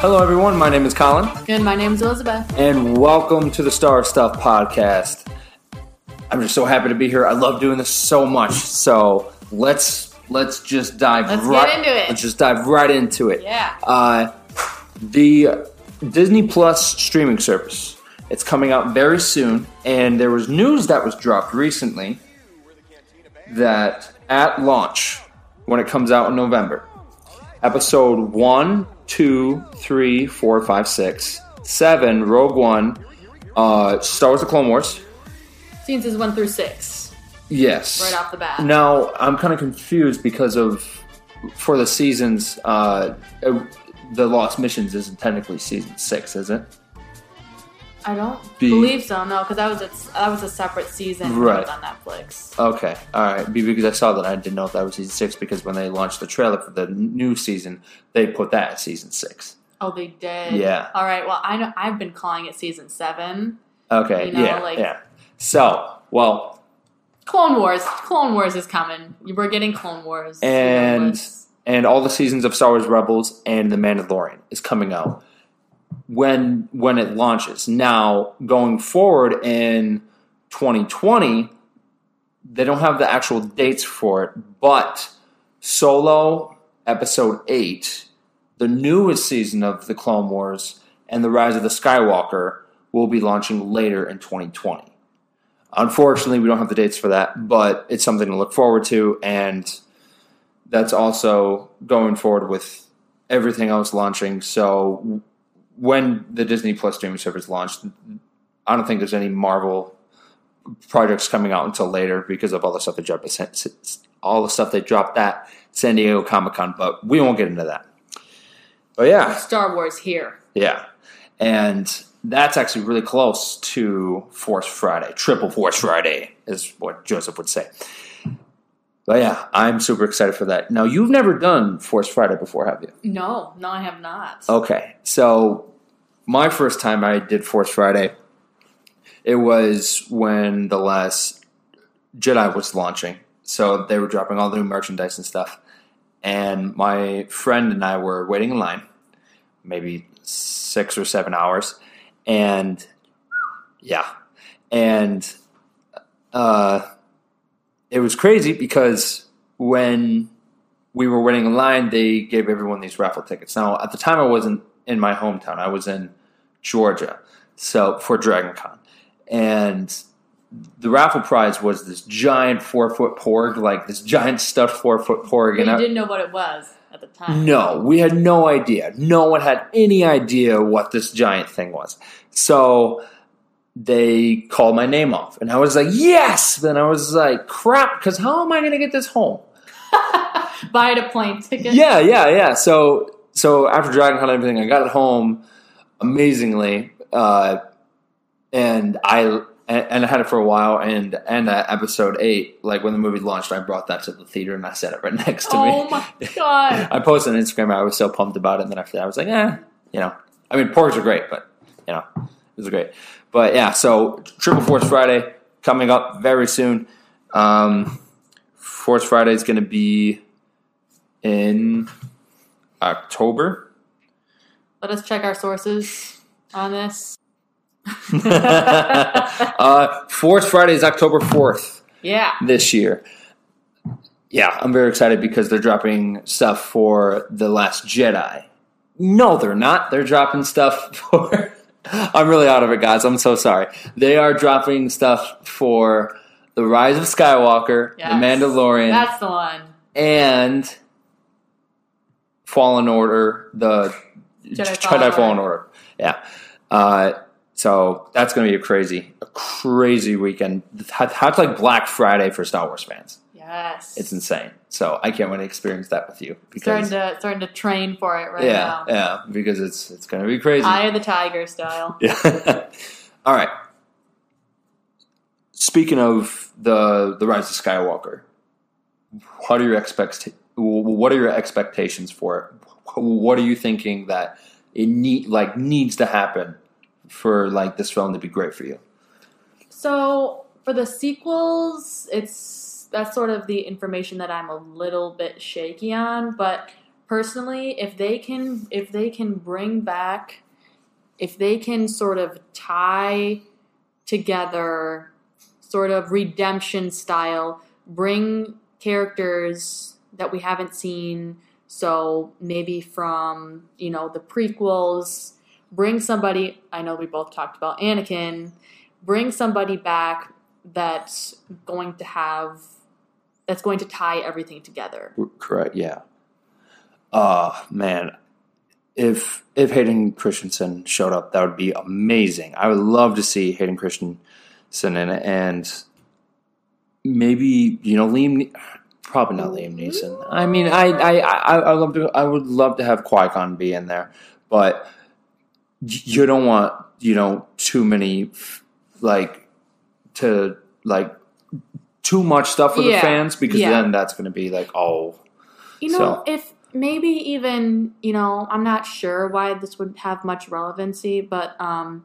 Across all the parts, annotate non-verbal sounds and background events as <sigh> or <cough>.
Hello, everyone. My name is Colin, And my name is Elizabeth. and welcome to the Star Stuff podcast. I'm just so happy to be here. I love doing this so much. So let's let's just dive Let's get right into it. Let's just dive right into it. Yeah. Uh, the Disney Plus streaming service. It's coming out very soon, and there was news that was dropped recently that at launch, when it comes out in November, episode one, two, three, four, five, six, seven, Rogue One, uh, Star Wars: The Clone Wars. Seasons one through six, Yes. right off the bat. Now I'm kind of confused because of for the seasons. Uh, uh, the Lost Missions isn't technically season six, is it? I don't Be- believe so, no, because that was a, that was a separate season Right. on Netflix. Okay, all right. Because I saw that I didn't know if that was season six because when they launched the trailer for the new season, they put that at season six. Oh, they did. Yeah. All right. Well, I know I've been calling it season seven. Okay, You know, yeah, like- yeah. So, well, Clone Wars. Clone Wars is coming. We're getting Clone Wars. And- Let's- and all the seasons of Star Wars Rebels and The Mandalorian is coming out when when it launches. Now, going forward in 2020, they don't have the actual dates for it, but Solo episode 8, the newest season of the Clone Wars and The Rise of the Skywalker will be launching later in 2020. Unfortunately, we don't have the dates for that, but it's something to look forward to and that's also going forward with everything else launching. So when the Disney Plus streaming service launched, I don't think there's any Marvel projects coming out until later because of all the stuff they dropped. at All the stuff they dropped at San Diego Comic Con, but we won't get into that. But yeah, Star Wars here. yeah, and that's actually really close to Force Friday. Triple Force Friday is what Joseph would say. But yeah, I'm super excited for that. Now, you've never done Force Friday before, have you? No, no, I have not. Okay, so my first time I did Force Friday, it was when the last Jedi was launching. So they were dropping all the new merchandise and stuff. And my friend and I were waiting in line, maybe six or seven hours. And yeah, and uh, it was crazy because when we were waiting in line, they gave everyone these raffle tickets. Now, at the time, I wasn't in my hometown. I was in Georgia, so for Dragon Con, and the raffle prize was this giant four foot porg, like this giant stuffed four foot porg. But and you I- didn't know what it was at the time. no, we had no idea. No one had any idea what this giant thing was. So they called my name off, and I was like, "Yes!" Then I was like, "Crap!" Because how am I going to get this home? <laughs> Buy it a plane ticket. Yeah, yeah, yeah. So, so after Dragon Con and everything, I got it home amazingly, uh, and I and, I had it for a while. And and at episode eight, like when the movie launched, I brought that to the theater and I set it right <laughs> next to Oh me. Oh my god. <laughs> I posted on Instagram. I was so pumped about it, and then after that, I was like, eh, you know. I mean, porgs are great, but you know, it was great. But yeah, so Triple Force Friday coming up very soon. Um, Force Friday is going to be in October. Let us check our sources on this. <laughs> uh, Force Friday is October fourth Yeah. this year. Yeah, I'm very excited because they're dropping stuff for The Last Jedi. No, they're not. They're dropping stuff <laughs> for. I'm really out of it, guys. I'm so sorry. They are dropping stuff for The Rise of Skywalker, Yes. The Mandalorian, That's the one. and Fallen Order, the Jedi Jedi, Fallen. Order. Yeah. Uh, so that's going to be a crazy, a crazy weekend. That's like Black Friday for Star Wars fans. Yes. It's insane. So I can't wait to experience that with you starting because to starting to train for it right yeah, now. yeah, because it's it's going to be crazy. Eye of the tiger style. <laughs> Yeah. All right. Speaking of the the Rise of Skywalker, what are your expect what are your expectations for it? What are you thinking that it need like needs to happen for like this film to be great for you? So for the sequels, it's that's sort of the information that I'm a little bit shaky on. But personally, if they can if they can bring back if they can sort of tie together sort of redemption style, bring characters that we haven't seen, so maybe from, you know, the prequels, bring somebody, I know we both talked about Anakin, bring somebody back that's going to have that's going to tie everything together. Correct. Yeah. Oh man, if if Hayden Christensen showed up, that would be amazing. I would love to see Hayden Christensen in it, and maybe you know Liam. Probably not Liam Neeson. I mean, I I I, I love to. I would love to have Qui Gon be in there, but you don't want you know too many like to like too much stuff for the fans because Yeah. then that's going to be like oh You know, So- if maybe even, you know, I'm not sure why this would have much relevancy, but um,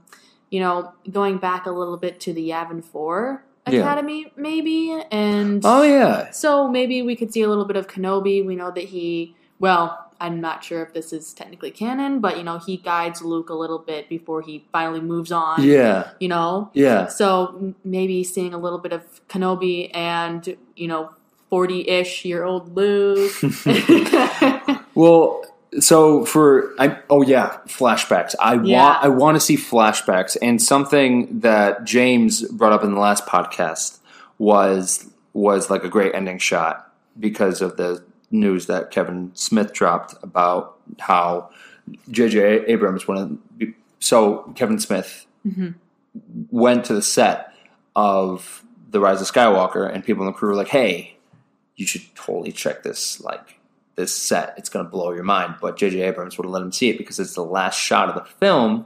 you know, going back a little bit to the Yavin 4 Yeah. Academy maybe and oh yeah So maybe we could see a little bit of Kenobi. We know that he, well, I'm not sure if this is technically canon, but you know, he guides Luke a little bit before he finally moves on. yeah You know? yeah So maybe seeing a little bit of Kenobi and, you know, 40 ish year old Luke. <laughs> <laughs> Well, so for I oh yeah, flashbacks. I Yeah. want I want to see flashbacks, and something that James brought up in the last podcast was was like a great ending shot because of the news that Kevin Smith dropped about how J.J. Abrams wanted. So Kevin Smith Mhm. went to the set of the Rise of Skywalker, and people in the crew were like, "Hey, you should totally check this like this set. It's going to blow your mind." But J.J. Abrams would have let him see it because it's the last shot of the film,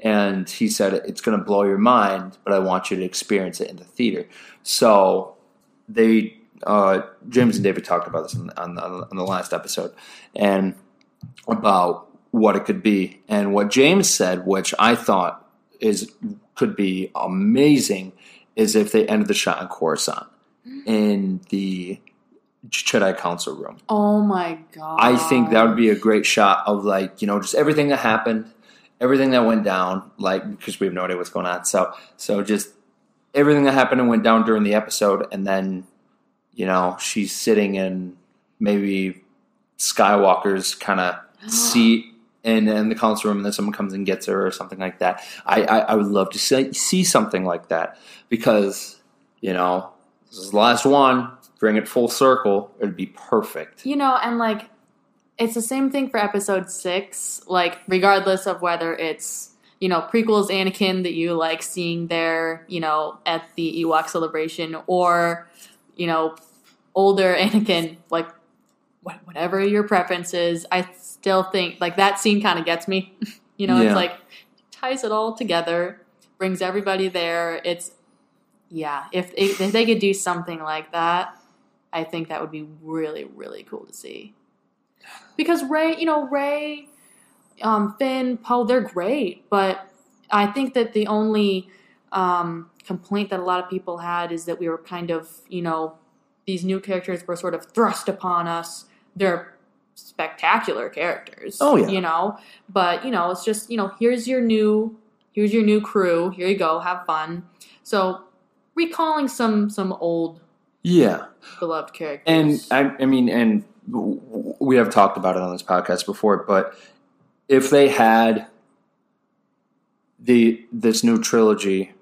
and he said it's going to blow your mind, but I want you to experience it in the theater. So they, uh, James and David talked about this on, on, on the last episode, and about what it could be, and what James said, which I thought is could be amazing, is if they ended the shot in Coruscant in the Jedi Council room. oh my God. I think that would be a great shot of like you know just everything that happened, everything that went down, like because we have no idea what's going on. So so just everything that happened and went down during the episode, and then you know she's sitting in maybe Skywalker's kind of <gasps> seat in, in the council room, and then someone comes and gets her or something like that. I I, I would love to see, see something like that because you know this is the last one. Bring it full circle. It'd be perfect. You know, and like, it's the same thing for episode six. Like, regardless of whether it's you know prequels Anakin that you like seeing there, you know, at the Ewok celebration, or you know, older Anakin, like wha- whatever your preference is. I still think like that scene kind of gets me. <laughs> you know, Yeah. it's like ties it all together, brings everybody there. It's yeah, if if they could do something like that, I think that would be really really cool to see. Because Rey, you know, Rey, um, Finn, Poe, they're great, but I think that the only um, complaint that a lot of people had is that we were kind of, you know, these new characters were sort of thrust upon us. They're spectacular characters. Oh, yeah. You know, but you know, it's just you know, here's your new, here's your new crew. Here you go, have fun. So recalling some some old Yeah, beloved characters. and I, I mean, and we have talked about it on this podcast before, but if they had the this new trilogy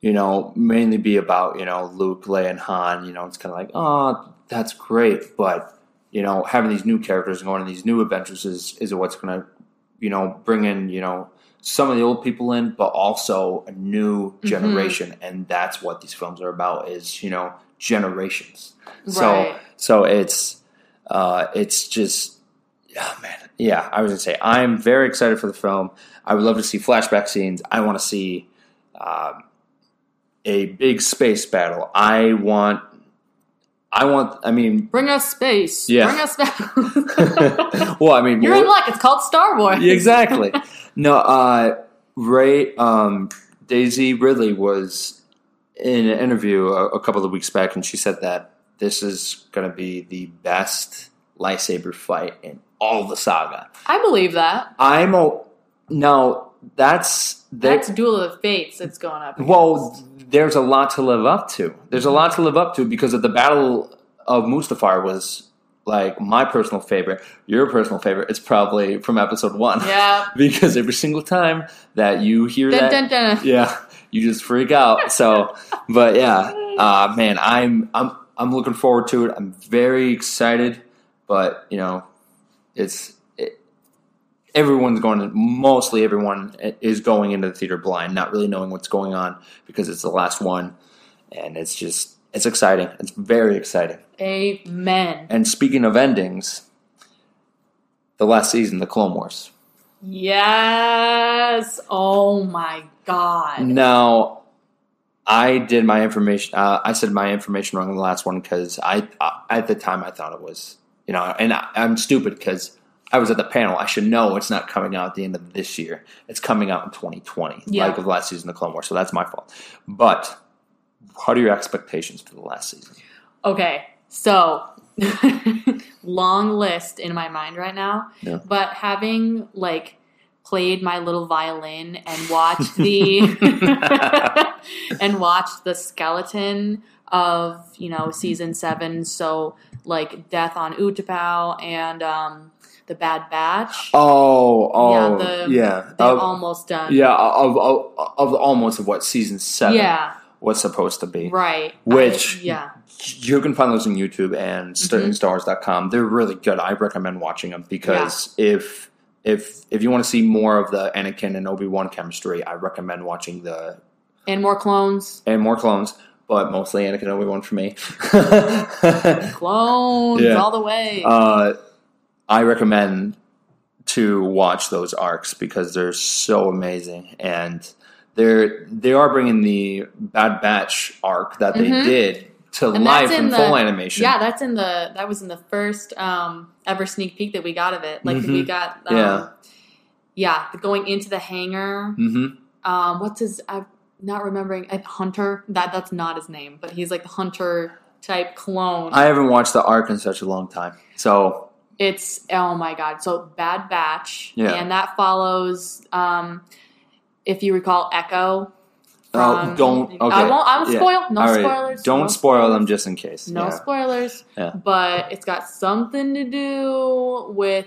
you know, mainly be about, you know, Luke, Leia, and Han. You know, it's kind of like, oh, that's great. But, you know, having these new characters and going on these new adventures is, is what's going to, you know, bring in, you know, some of the old people in, but also a new Mm-hmm. generation. And that's what these films are about is, you know, generations. So, Right. so it's, uh, it's just, oh man, yeah. I was gonna say I'm very excited for the film. I would love to see flashback scenes. I want to see um, a big space battle. I want, I want. I mean, Bring us space. Yeah. Bring us back. <laughs> well, I mean, You're in luck. It's called Star Wars. Exactly. No, uh, Rey um, Daisy Ridley was in an interview a, a couple of weeks back, and she said that this is going to be the best lightsaber fight in all the saga. I believe that. I'm a no. That's That's. Duel of Fates. that's going up. against. Well, there's a lot to live up to. There's a lot to live up to because of the Battle of Mustafar was like my personal favorite. Your personal favorite It's probably from Episode One. yeah. <laughs> because every single time that you hear Dun, that, dun, dun. yeah, you just freak out. So, <laughs> but yeah, uh, man, I'm I'm I'm looking forward to it. I'm very excited, but you know, it's it, everyone's going to mostly everyone is going into the theater blind, not really knowing what's going on because it's the last one, and it's just it's exciting. It's very exciting. Amen. And speaking of endings, the last season, the Clone Wars. Yes. Oh my God. Now, I did my information. Uh, I said my information wrong in the last one because I, uh, at the time, I thought it was, you know, and I, I'm stupid because I was at the panel. I should know it's not coming out at the end of this year. It's coming out in 2020, Yeah. like of last season of Clone Wars. So that's my fault. But what are your expectations for the last season? Okay, so <laughs> long list in my mind right now. Yeah. But having like played my little violin and watched the <laughs> <laughs> and watched the skeleton of you know season seven, so like Death on Utapau and um, the Bad Batch. Oh, oh, Yeah, the- yeah, They're Of- almost done. yeah, of, of, of almost of what season seven Yeah, was supposed to be. right. Which- I- yeah. You can find those on YouTube and Mhm. StarWars.com. They're really good. I recommend watching them because if if if you want to see more of the Anakin and Obi Wan chemistry, I recommend watching the And more clones. and more clones, but mostly Anakin and Obi Wan for me. <laughs> Clones Yeah. all the way. uh, I recommend to watch those arcs because they're so amazing and they're they are bringing the Bad Batch arc that they Mhm. did to And life in in the- full animation. Yeah, that's in the that was in the first um ever sneak peek that we got of it. Like we Mhm. got um, Yeah. yeah, going into the hangar. hmm Um what's his I'm not remembering uh, Hunter. That that's not his name, but he's like the Hunter type clone. I haven't watched the arc in such a long time, so it's oh my god. So Bad Batch. Yeah. And that follows um if you recall Echo. Oh, don't- okay, I won't I won't yeah. spoil. No right, spoilers. don't no spoil spoilers. them just in case. No yeah. spoilers. Yeah. But it's got something to do with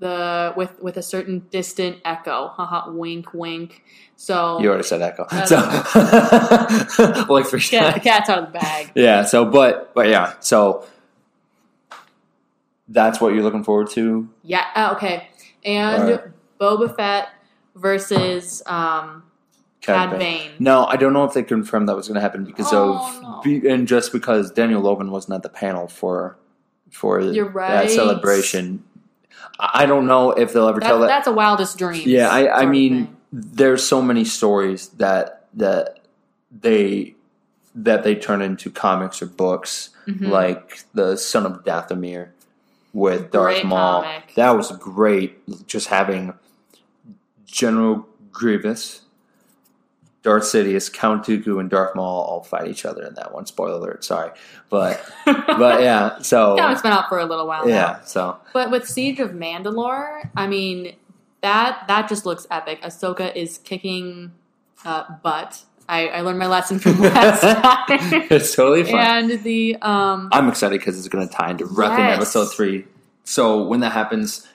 the with with a certain distant echo. Haha, wink, wink. So You already said Echo, so <laughs> like three get the cat's out of the bag. Yeah. So, but but yeah. So that's what you're looking forward to. Yeah. uh, okay. And Alright. Boba Fett versus um, Cad Cad Bane. Bane. No, I don't know if they confirmed that was going to happen because Oh, of no. be, and just because Daniel Logan wasn't at the panel for for You're that celebration. I don't know if they'll ever That, tell that. that's a wildest dream. Yeah, I, I mean, there's so many stories that that they that they turn into comics or books, Mhm. like the Son of Dathomir with Darth Great Maul. comic. That was great. Just having General Grievous, Darth Sidious, Count Dooku, and Darth Maul all fight each other in that one. Spoiler alert, sorry, but <laughs> but yeah, so yeah, it's been out for a little while now. yeah, so But with Siege of Mandalore, I mean that that just looks epic. Ahsoka is kicking uh, butt. I, I learned my lesson from last <laughs> time. it's totally fine. and the um, I'm excited because it's going to tie into Wreck Yes. episode three. So when that happens,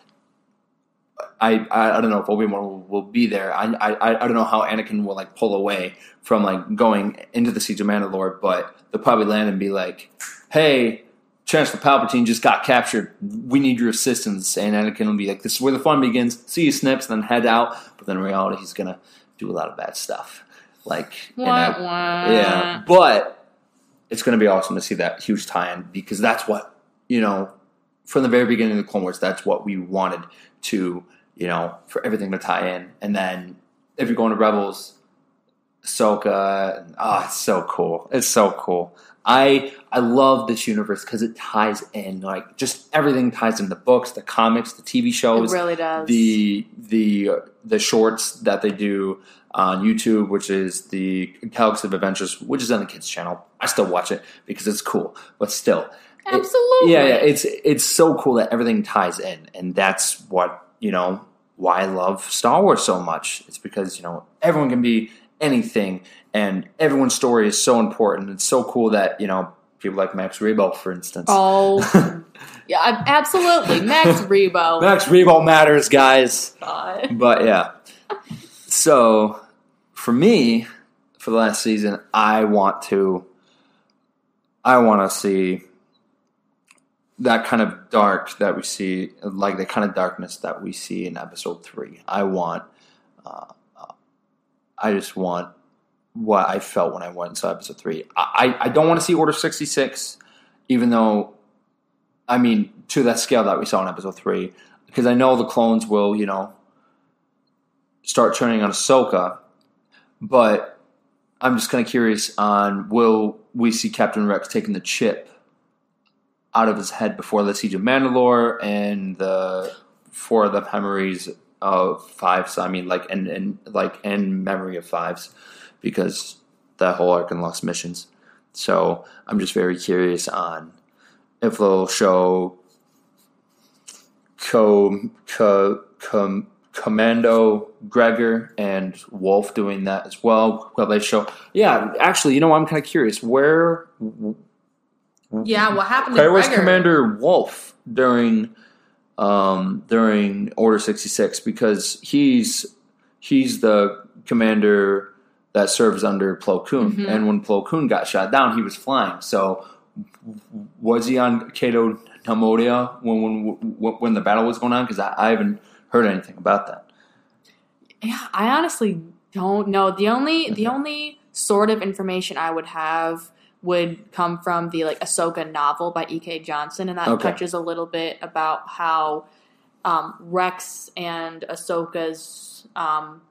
I, I I don't know if Obi Wan will, will be there. I, I I don't know how Anakin will like pull away from like going into the siege of Mandalore, but they'll probably land and be like, "Hey, Chancellor Palpatine just got captured. We need your assistance." And Anakin will be like, "This is where the fun begins. See you, Snips." Then head out. But then in reality, he's gonna do a lot of bad stuff. Like, and I- Wah, wah. yeah, but it's going to be awesome to see that huge tie-in because that's what you know from the very beginning of the Clone Wars. That's what we wanted to you know for everything to tie in, and then if you're going to Rebels, Ahsoka, ah, it's so cool. It's so cool. I I love this universe because it ties in like just everything ties in the books, the comics, the TV shows. It really does. the the the shorts that they do on YouTube, which is the Galaxy of Adventures, which is on the kids channel. I still watch it because it's cool, but still, it- Absolutely. yeah, yeah, it's it's so cool that everything ties in, and that's what you know why I love Star Wars so much. It's because you know everyone can be anything, and everyone's story is so important. It's so cool that you know people like Max Rebo, for instance. Oh, <laughs> yeah, absolutely. Max Rebo. Max Rebo matters, guys. God. But yeah. So for me, for the last season, I want to I want to see that kind of dark that we see, like the kind of darkness that we see in episode three. I want, uh, I just want what I felt when I went and saw episode three. I, I don't want to see Order 66, even though, I mean, to that scale that we saw in episode three, because I know the clones will, you know, start turning on Ahsoka, but I'm just kind of curious on will we see Captain Rex taking the chip out of his head before the siege of Mandalore and the Four of the memories of fives. I mean, like and and like in memory of fives, because that whole arc and lost missions. So I'm just very curious on if they'll show co, co, com, Commando Gregor and Wolf doing that as well. Will they show? Yeah, actually, you know, I'm kind of curious where Yeah, what happened where to was Gregor? Commander Wolf during um, during Order 66 because he's he's the commander that serves under Plo Koon, Mhm. and when Plo Koon got shot down, he was flying. So was he on Cato Neimoidia when when when the battle was going on? Because I, I haven't heard anything about that. Yeah, I honestly don't know. The only the only sort of information I would have would come from the like Ahsoka novel by E.K. Johnston, and that Okay. touches a little bit about how um, Rex and Ahsoka's um,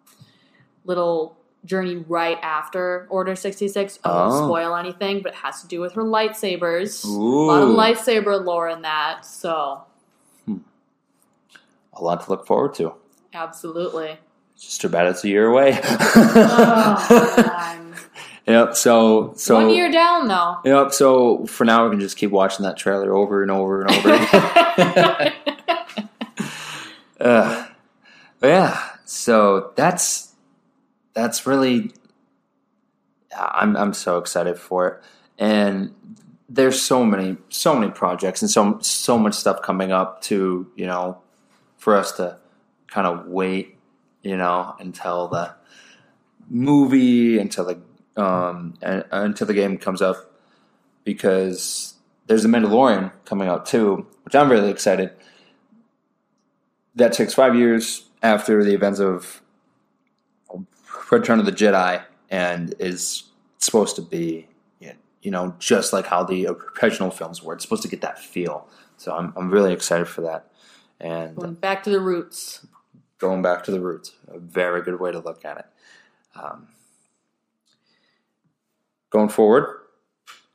little journey right after Order sixty six. I won't Oh. spoil anything, but it has to do with her lightsabers. Ooh. A lot of lightsaber lore in that, so A lot to look forward to. absolutely. It's just too bad it's a year away. Oh. <laughs> yep. So so One year down though. Yep. So for now, we can just keep watching that trailer over and over and over uh, <laughs> yeah. So that's that's really. I'm I'm so excited for it, and there's so many so many projects and so so much stuff coming up to you know for us to kind of wait you know until the movie until the um and, until the game comes up because there's a Mandalorian coming out too, which I'm really excited. That takes five years after the events of Return of the Jedi, and is supposed to be, you know, just like how the original films were. It's supposed to get that feel. So I'm I'm really excited for that, and Going back to the roots. going back to the roots. A very good way to look at it. Um, going forward,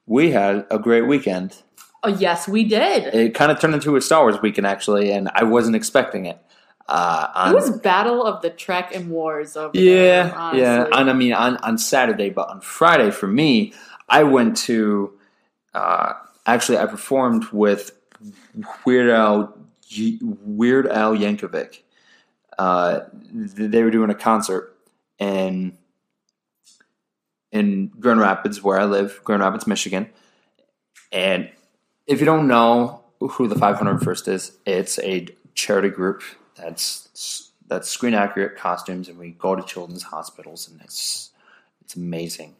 we had a great weekend. Oh yes, we did. It kind of turned into a Star Wars weekend, actually, and I wasn't expecting it. Uh, on, It was Battle of the Trek and Wars over yeah, there. yeah. And I mean, on, on Saturday, but on Friday for me, I went to. Uh, actually, I performed with Weird Al Weird Al Yankovic. Uh, they were doing a concert in in Grand Rapids, where I live, Grand Rapids, Michigan. And if you don't know who the 501st is, it's a charity group that's that's screen accurate costumes, and we go to children's hospitals, and it's it's amazing.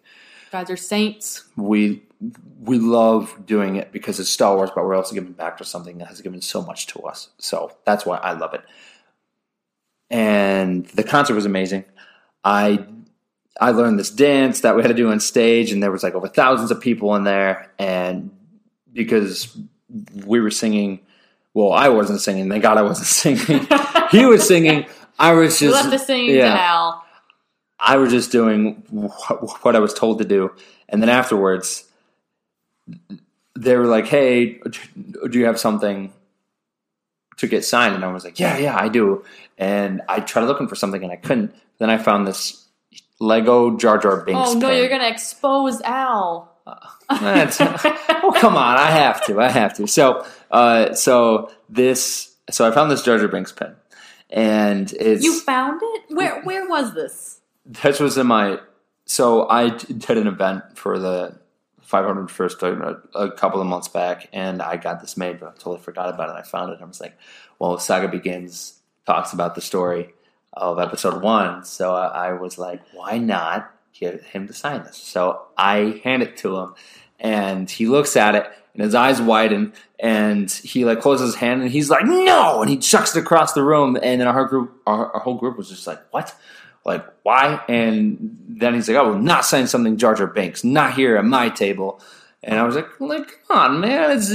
Guys are saints. We we love doing it because it's Star Wars, but we're also giving back to something that has given so much to us. So that's why I love it. And the concert was amazing. I I learned this dance that we had to do on stage, and there was like over thousands of people in there, and because we were singing, well, I wasn't singing. Thank God I wasn't <laughs> singing. he was singing. I was just left the singing to. Al. I was just doing wh- what I was told to do, and then afterwards, they were like, "Hey, do you have something to get signed?" And I was like, "Yeah, yeah, I do." And I tried looking for something, and I couldn't. Then I found this Lego Jar Jar Binks. Oh no, you're gonna expose Al. That's- <laughs> oh come on, I have to, I have to. So, uh, so this, so I found this Jar Jar Binks pin, and it's You found it? Where where was this? This was in my. So I did an event for the 500 first a, a couple of months back, and I got this made, but I totally forgot about it. I found it, and I was like, "Well, Saga Begins talks about the story of episode one," so I, I was like, "Why not get him to sign this?" So I hand it to him, and he looks at it, and his eyes widen, and he like closes his hand, and he's like, "No!" and he chucks it across the room, and then our group, our, our whole group was just like, "What?" like why and then he's like oh well not signing something jar jar Binks, not here at my table and i was like like come on man it's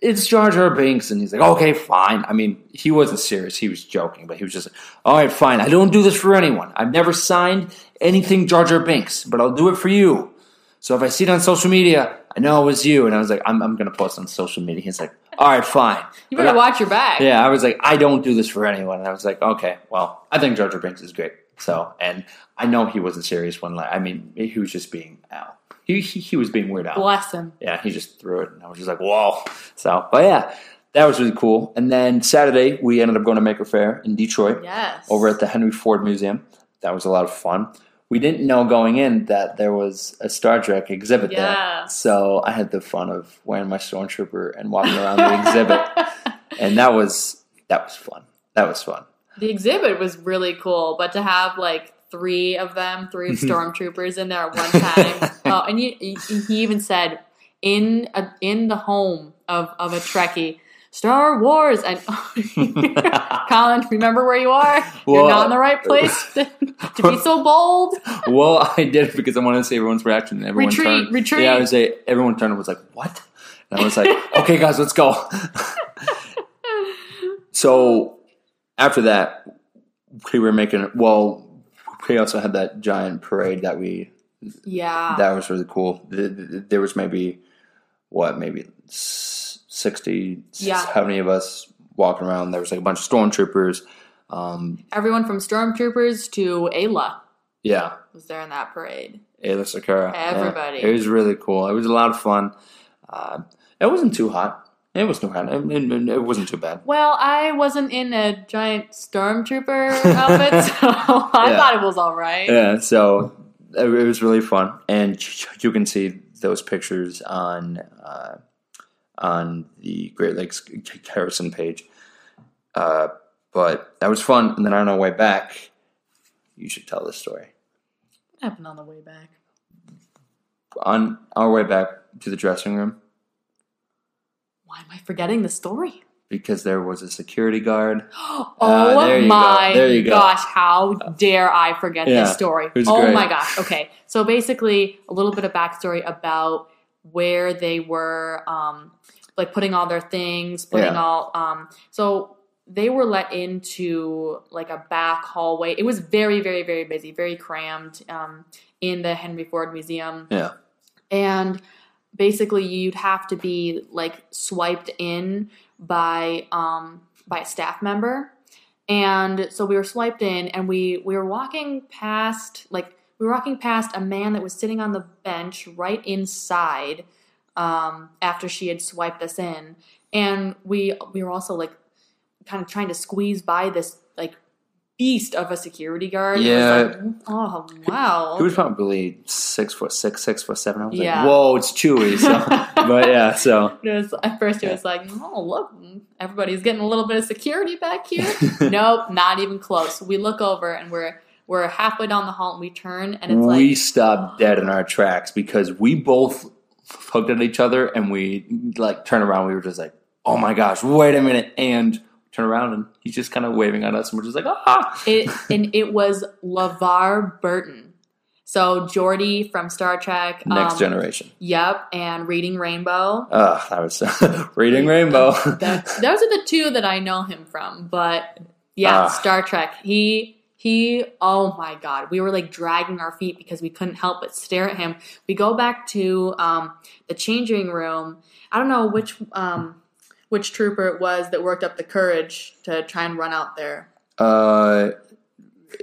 it's jar jar binks and he's like okay fine i mean he wasn't serious he was joking but he was just like all right fine i don't do this for anyone i've never signed anything jar jar binks but i'll do it for you so if i see it on social media i know it was you and i was like i'm, I'm gonna post on social media he's like all right fine You But better I- watch your back. yeah, I was like, I don't do this for anyone. And I was like, okay, well, I think Jar Jar Binks is great. So, and I know he wasn't serious when, like, I mean, he was just being Al. He, he, he was being Weird Al. Bless him. Yeah, he just threw it, and I was just like, whoa. So, but yeah, that was really cool. And then Saturday, we ended up going to Maker Faire in Detroit Yes. over at the Henry Ford Museum. That was a lot of fun. We didn't know going in that there was a Star Trek exhibit there. So I had the fun of wearing my stormtrooper and walking around the exhibit. <laughs> And that was that was fun. That was fun. The exhibit was really cool, but to have like three of them, three mm-hmm. stormtroopers in there at one time. <laughs> oh, and he, he even said in a, in the home of, of a Trekkie, Star Wars. And <laughs> Colin, remember where you are? You're not in the right place to, <laughs> to be so bold. well, I did because I wanted to see everyone's reaction. And everyone Retreat, turned, retreat. Yeah, I would say everyone turned and was like, "What?" And I was like, "Okay, guys, let's go." so after that, we were making. Well, we also had that giant parade that we Yeah. that was really cool. Th- th- There was maybe what, maybe 60, Yeah. 70 of us walking around. There was like a bunch of stormtroopers. Um, Everyone from stormtroopers to Aayla yeah, was there in that parade. Aayla Secura. Everybody. Yeah, it was really cool. It was a lot of fun. Uh, it wasn't too hot. It was too hot. It, it- it wasn't too bad. Well, I wasn't in a giant stormtrooper <laughs> outfit, so <laughs> I Yeah. thought it was all right. Yeah, so it, it was really fun, and you can see those pictures on uh, on the Great Lakes Garrison page. Uh, but that was fun, and then on our way back, you should tell this story. What happened on the way back? On our way back to the dressing room, Why am I forgetting the story? because there was a security guard. <gasps> Oh go. my There you go. gosh, how dare I forget Yeah, this story? Oh great. my gosh. Okay. So basically a little bit of backstory about where they were um like putting all their things, putting Yeah. all um so they were let into like a back hallway. It was very, very, very busy, very crammed um, in the Henry Ford Museum Yeah, and basically you'd have to be like swiped in by um by a staff member. And so we were swiped in and we we were walking past like we were walking past a man that was sitting on the bench right inside um after she had swiped us in. And we we were also like kind of trying to squeeze by this beast of a security guard. Yeah. like, oh wow. He was probably six foot six, six foot seven. I was Yeah. like, whoa, it's Chewy. So, <laughs> but yeah, so It was, at first, it was like, oh, look, everybody's getting a little bit of security back here. <laughs> nope, not even close. We look over and we're we're halfway down the hall and we turn and it's we like, stopped dead in our tracks because we both looked at each other and we like turned around. We were just like, oh my gosh, wait a minute, and turn around and he's just kind of waving at us, and we're just like, ah. it, <laughs> and it was LeVar Burton. So Geordi from Star Trek. Next um, generation. Yep, and Reading Rainbow. Ugh, that was <laughs> reading Rainbow. That, those are the two that I know him from. But yeah, Ah. Star Trek. He he. Oh my God, we were like dragging our feet because we couldn't help but stare at him. We go back to um, the changing room. I don't know which um, which trooper it was that worked up the courage to try and run out there. uh,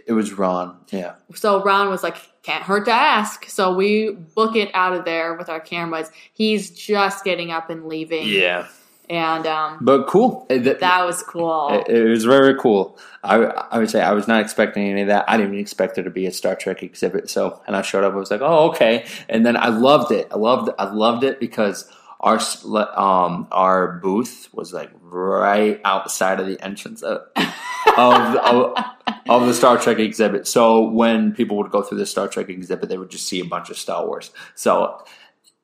it was Ron. Yeah. So Ron was like, "Can't hurt to ask." So we book it out of there with our cameras. He's just getting up and leaving. Yeah. and um, But cool. That- that was cool. It, it was very cool. I, I would say I was not expecting any of that. I didn't even expect there to be a Star Trek exhibit. So, and I showed up. I was like, oh, okay. And then I loved it. I loved. I loved it because our um our booth was like right outside of the entrance of of, of, of the Star Trek exhibit. So when people would go through the Star Trek exhibit, they would just see a bunch of Star Wars. So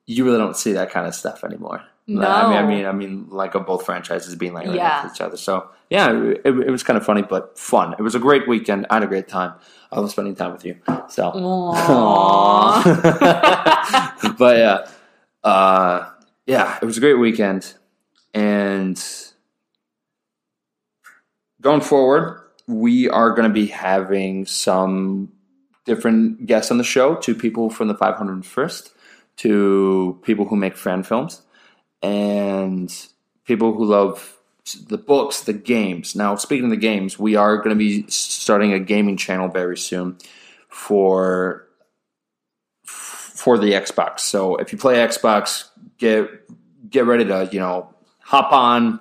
you really don't see that kind of stuff anymore. No. I mean, I mean, I mean, like of both franchises being like right Yeah. next to each other. So yeah, it, it was kind of funny, but fun. It was a great weekend. I had a great time. I love spending time with you. So, Aww. Aw. <laughs> but yeah, uh, yeah, it was a great weekend, and going forward, we are going to be having some different guests on the show. Two people from the 501st, to people who make fan films, and people who love the books, the games. Now, speaking of the games, we are going to be starting a gaming channel very soon for for the Xbox. So if you play Xbox, get get ready to you know hop on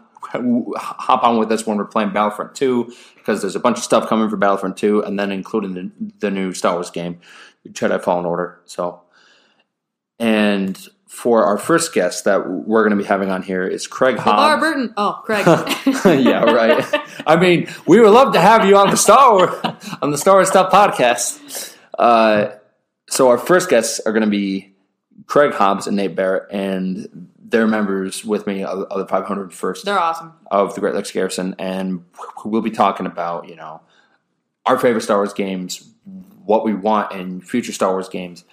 hop on with us when we're playing Battlefront 2 because there's a bunch of stuff coming for Battlefront 2 and then including the, the new Star Wars game, Jedi Fallen Order. So and for our first guest that we're going to be having on here is Craig LeVar Hobbs. Burton. Oh, Craig. <laughs> yeah, right. I mean, we would love to have you on the Star Wars on the Star Wars Stuff podcast. Uh, so our first guests are going to be Craig Hobbs and Nate Barrett, and they're members with me of, of the 501st They're awesome. of the Great Lakes Garrison, and we'll be talking about you know our favorite Star Wars games, what we want in future Star Wars games,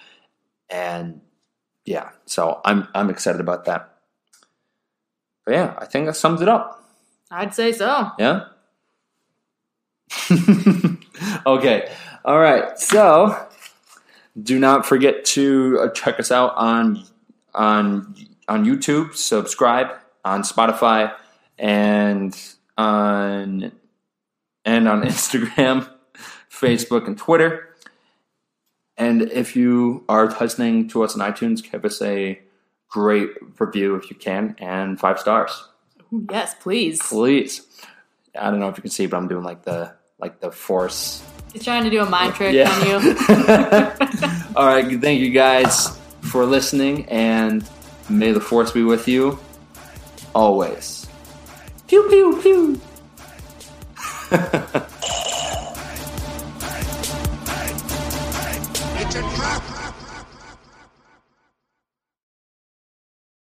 and yeah, so I'm I'm excited about that. But yeah, I think that sums it up. I'd say so. Yeah. <laughs> okay. All right. So, do not forget to uh, check us out on on on YouTube. Subscribe on Spotify and on and on <laughs> Instagram, Facebook, and Twitter. And if you are listening to us on iTunes, give us a great review if you can and five stars Yes, please. please. I don't know if you can see, but I'm doing like the like the force. He's trying to do a mind trick Yeah. on you. <laughs> All right, thank you guys for listening, and may the force be with you always. Pew pew pew. <laughs>